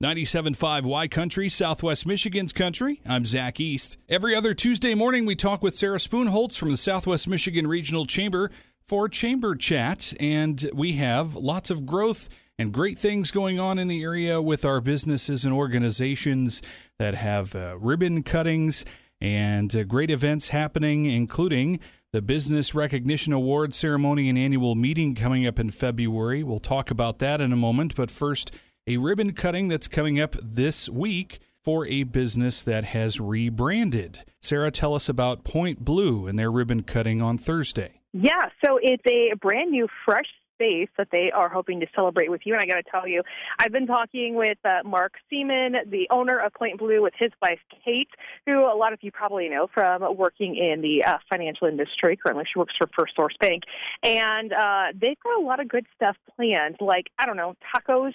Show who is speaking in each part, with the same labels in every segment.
Speaker 1: 97.5 Y Country, Southwest Michigan's Country. I'm Zach East. Every other Tuesday morning, we talk with Sarah Spoonholtz from the Southwest Michigan Regional Chamber for Chamber Chat, and we have lots of growth and great things going on in the area with our businesses and organizations that have uh, ribbon cuttings and uh, great events happening, including the Business Recognition Award ceremony and annual meeting coming up in February. We'll talk about that in a moment, but first, a ribbon cutting that's coming up this week for a business that has rebranded. Sarah, tell us about Point Blue and their ribbon cutting on Thursday.
Speaker 2: Yeah, so it's a brand new, fresh that they are hoping to celebrate with you. And I got to tell you, I've been talking with uh, Mark Seaman, the owner of Point Blue, with his wife Kate, who a lot of you probably know from working in the uh, financial industry. Currently, she works for First Source Bank, and uh, they've got a lot of good stuff planned. Like I don't know, tacos.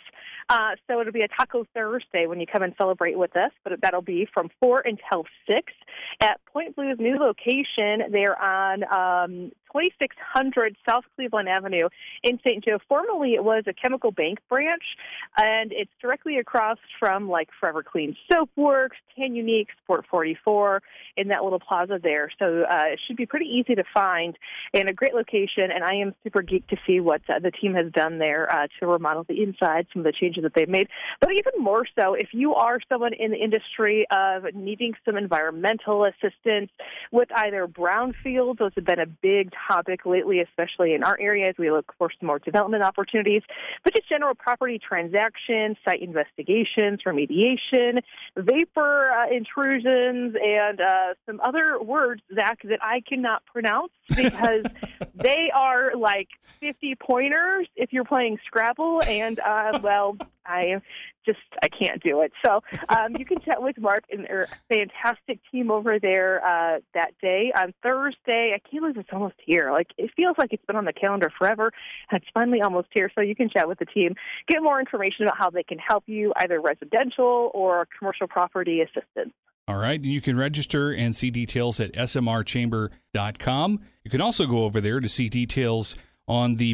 Speaker 2: Uh, so it'll be a Taco Thursday when you come and celebrate with us, but that'll be from four until six at Point Blue's new location. They're on um, 2600 South Cleveland Avenue in St. Joe. Formerly, it was a chemical bank branch, and it's directly across from like Forever Clean Soap Works, Tan Unique, Sport 44, in that little plaza there. So uh, it should be pretty easy to find and a great location. And I am super geeked to see what uh, the team has done there uh, to remodel the inside, some of the changes that they've made. But even more so, if you are someone in the industry of needing some environmental assistance with either brownfields, those have been a big topic lately, especially in our area as we look for some more development opportunities, but just general property transactions, site investigations, remediation, vapor uh, intrusions, and uh, some other words, Zach, that I cannot pronounce because they are like 50 pointers if you're playing Scrabble. And, uh, well, I just I can't do it. So um, you can chat with Mark and their fantastic team over there uh, that day on Thursday. I can't believe it's almost here. Like it feels like it's been on the calendar forever, and it's finally almost here. So you can chat with the team, get more information about how they can help you, either residential or commercial property assistance.
Speaker 1: All right. And You can register and see details at smrchamber.com. You can also go over there to see details on the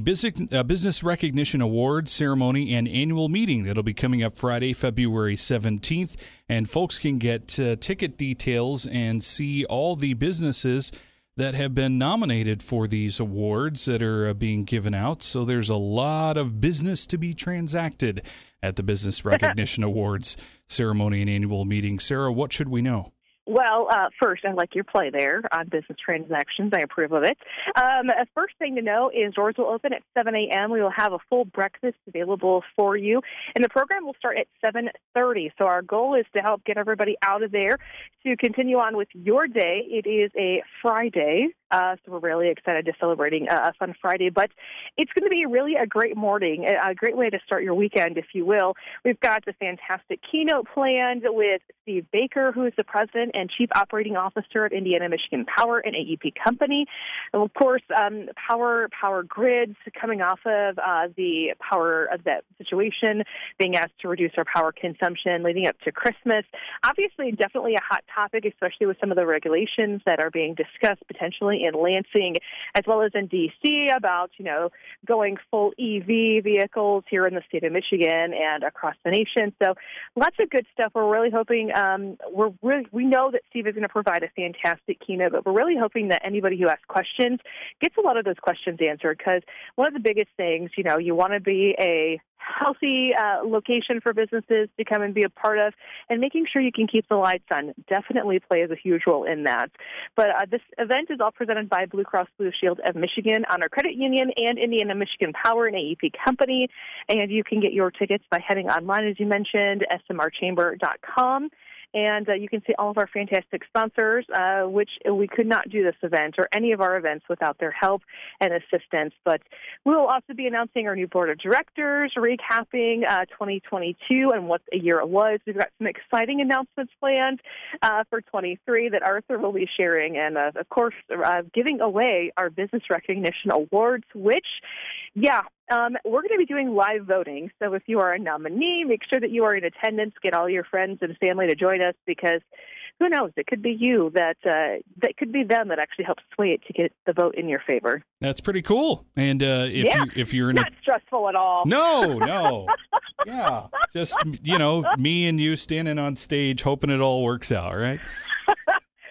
Speaker 1: uh, Business Recognition Awards ceremony and annual meeting that'll be coming up Friday, February 17th. And folks can get uh, ticket details and see all the businesses that have been nominated for these awards that are uh, being given out. So there's a lot of business to be transacted at the Business Recognition Awards ceremony and annual meeting. Sarah, what should we know?
Speaker 2: Well, uh, first, I like your play there on business transactions. I approve of it. Um, first thing to know is doors will open at 7 a.m. We will have a full breakfast available for you, and the program will start at 7:30. So our goal is to help get everybody out of there to continue on with your day. It is a Friday, uh, so we're really excited to celebrating a, a fun Friday. But it's going to be really a great morning, a, a great way to start your weekend, if you will. We've got a fantastic keynote planned with Steve Baker, who is the president and chief operating officer at Indiana Michigan Power, an AEP company. And of course, um, power power grids coming off of uh, the power of that situation, being asked to reduce our power consumption leading up to Christmas. Obviously, definitely a hot topic, especially with some of the regulations that are being discussed potentially in Lansing as well as in D.C. about you know going full EV vehicles here in the state of Michigan and across the nation. So lots of good stuff. We're really hoping um, we're really, we know that Steve is going to provide a fantastic keynote, but we're really hoping that anybody who asks questions gets a lot of those questions answered because one of the biggest things, you know, you want to be a healthy uh, location for businesses to come and be a part of, and making sure you can keep the lights on definitely plays a huge role in that. But uh, this event is all presented by Blue Cross Blue Shield of Michigan, Honor Credit Union, and Indiana Michigan Power, an AEP company. And you can get your tickets by heading online, as you mentioned, smrchamber.com. And uh, you can see all of our fantastic sponsors, uh, which we could not do this event or any of our events without their help and assistance. But we will also be announcing our new board of directors, recapping uh, 2022 and what a year it was. We've got some exciting announcements planned uh, for 23 that Arthur will be sharing. And uh, of course, uh, giving away our business recognition awards, which, yeah, Um, we're going to be doing live voting. So if you are a nominee, make sure that you are in attendance. Get all your friends and family to join us because who knows? It could be you that uh, that could be them that actually helps sway it to get the vote in your favor.
Speaker 1: That's pretty cool. And uh, if
Speaker 2: yeah,
Speaker 1: you if you're in
Speaker 2: not
Speaker 1: a,
Speaker 2: stressful at all.
Speaker 1: no, no, yeah, just you know, me and you standing on stage, hoping it all works out, right?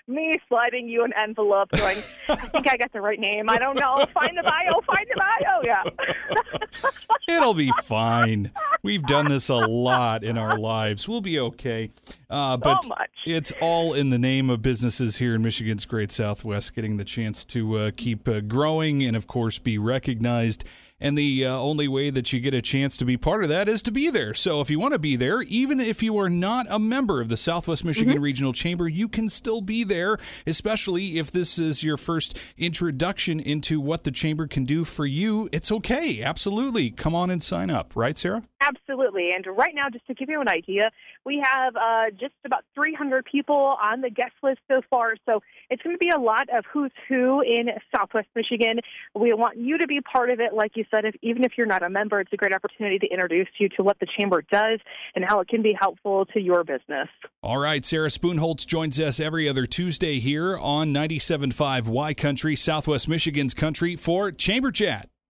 Speaker 2: Me sliding you an envelope going, I think I got the right name. I don't know. Find the bio, find the bio.
Speaker 1: Yeah. It'll be fine. We've done this a lot in our lives. We'll be okay. Uh, but
Speaker 2: so much.
Speaker 1: it's all in the name of businesses here in Michigan's Great Southwest getting the chance to uh, keep uh, growing and, of course, be recognized and the uh, only way that you get a chance to be part of that is to be there. So if you want to be there, even if you are not a member of the Southwest Michigan mm-hmm. Regional Chamber, you can still be there, especially if this is your first introduction into what the chamber can do for you. It's okay. Absolutely. Come on and sign up. Right, Sarah?
Speaker 2: Absolutely. And right now, just to give you an idea, we have uh, just about 300 people on the guest list so far. So it's going to be a lot of who's who in Southwest Michigan. We want you to be part of it. Like you said, if, even if you're not a member, it's a great opportunity to introduce you to what the Chamber does and how it can be helpful to your business.
Speaker 1: All right. Sarah Spoonholtz joins us every other Tuesday here on 97.5 Y Country, Southwest Michigan's Country for Chamber Chat.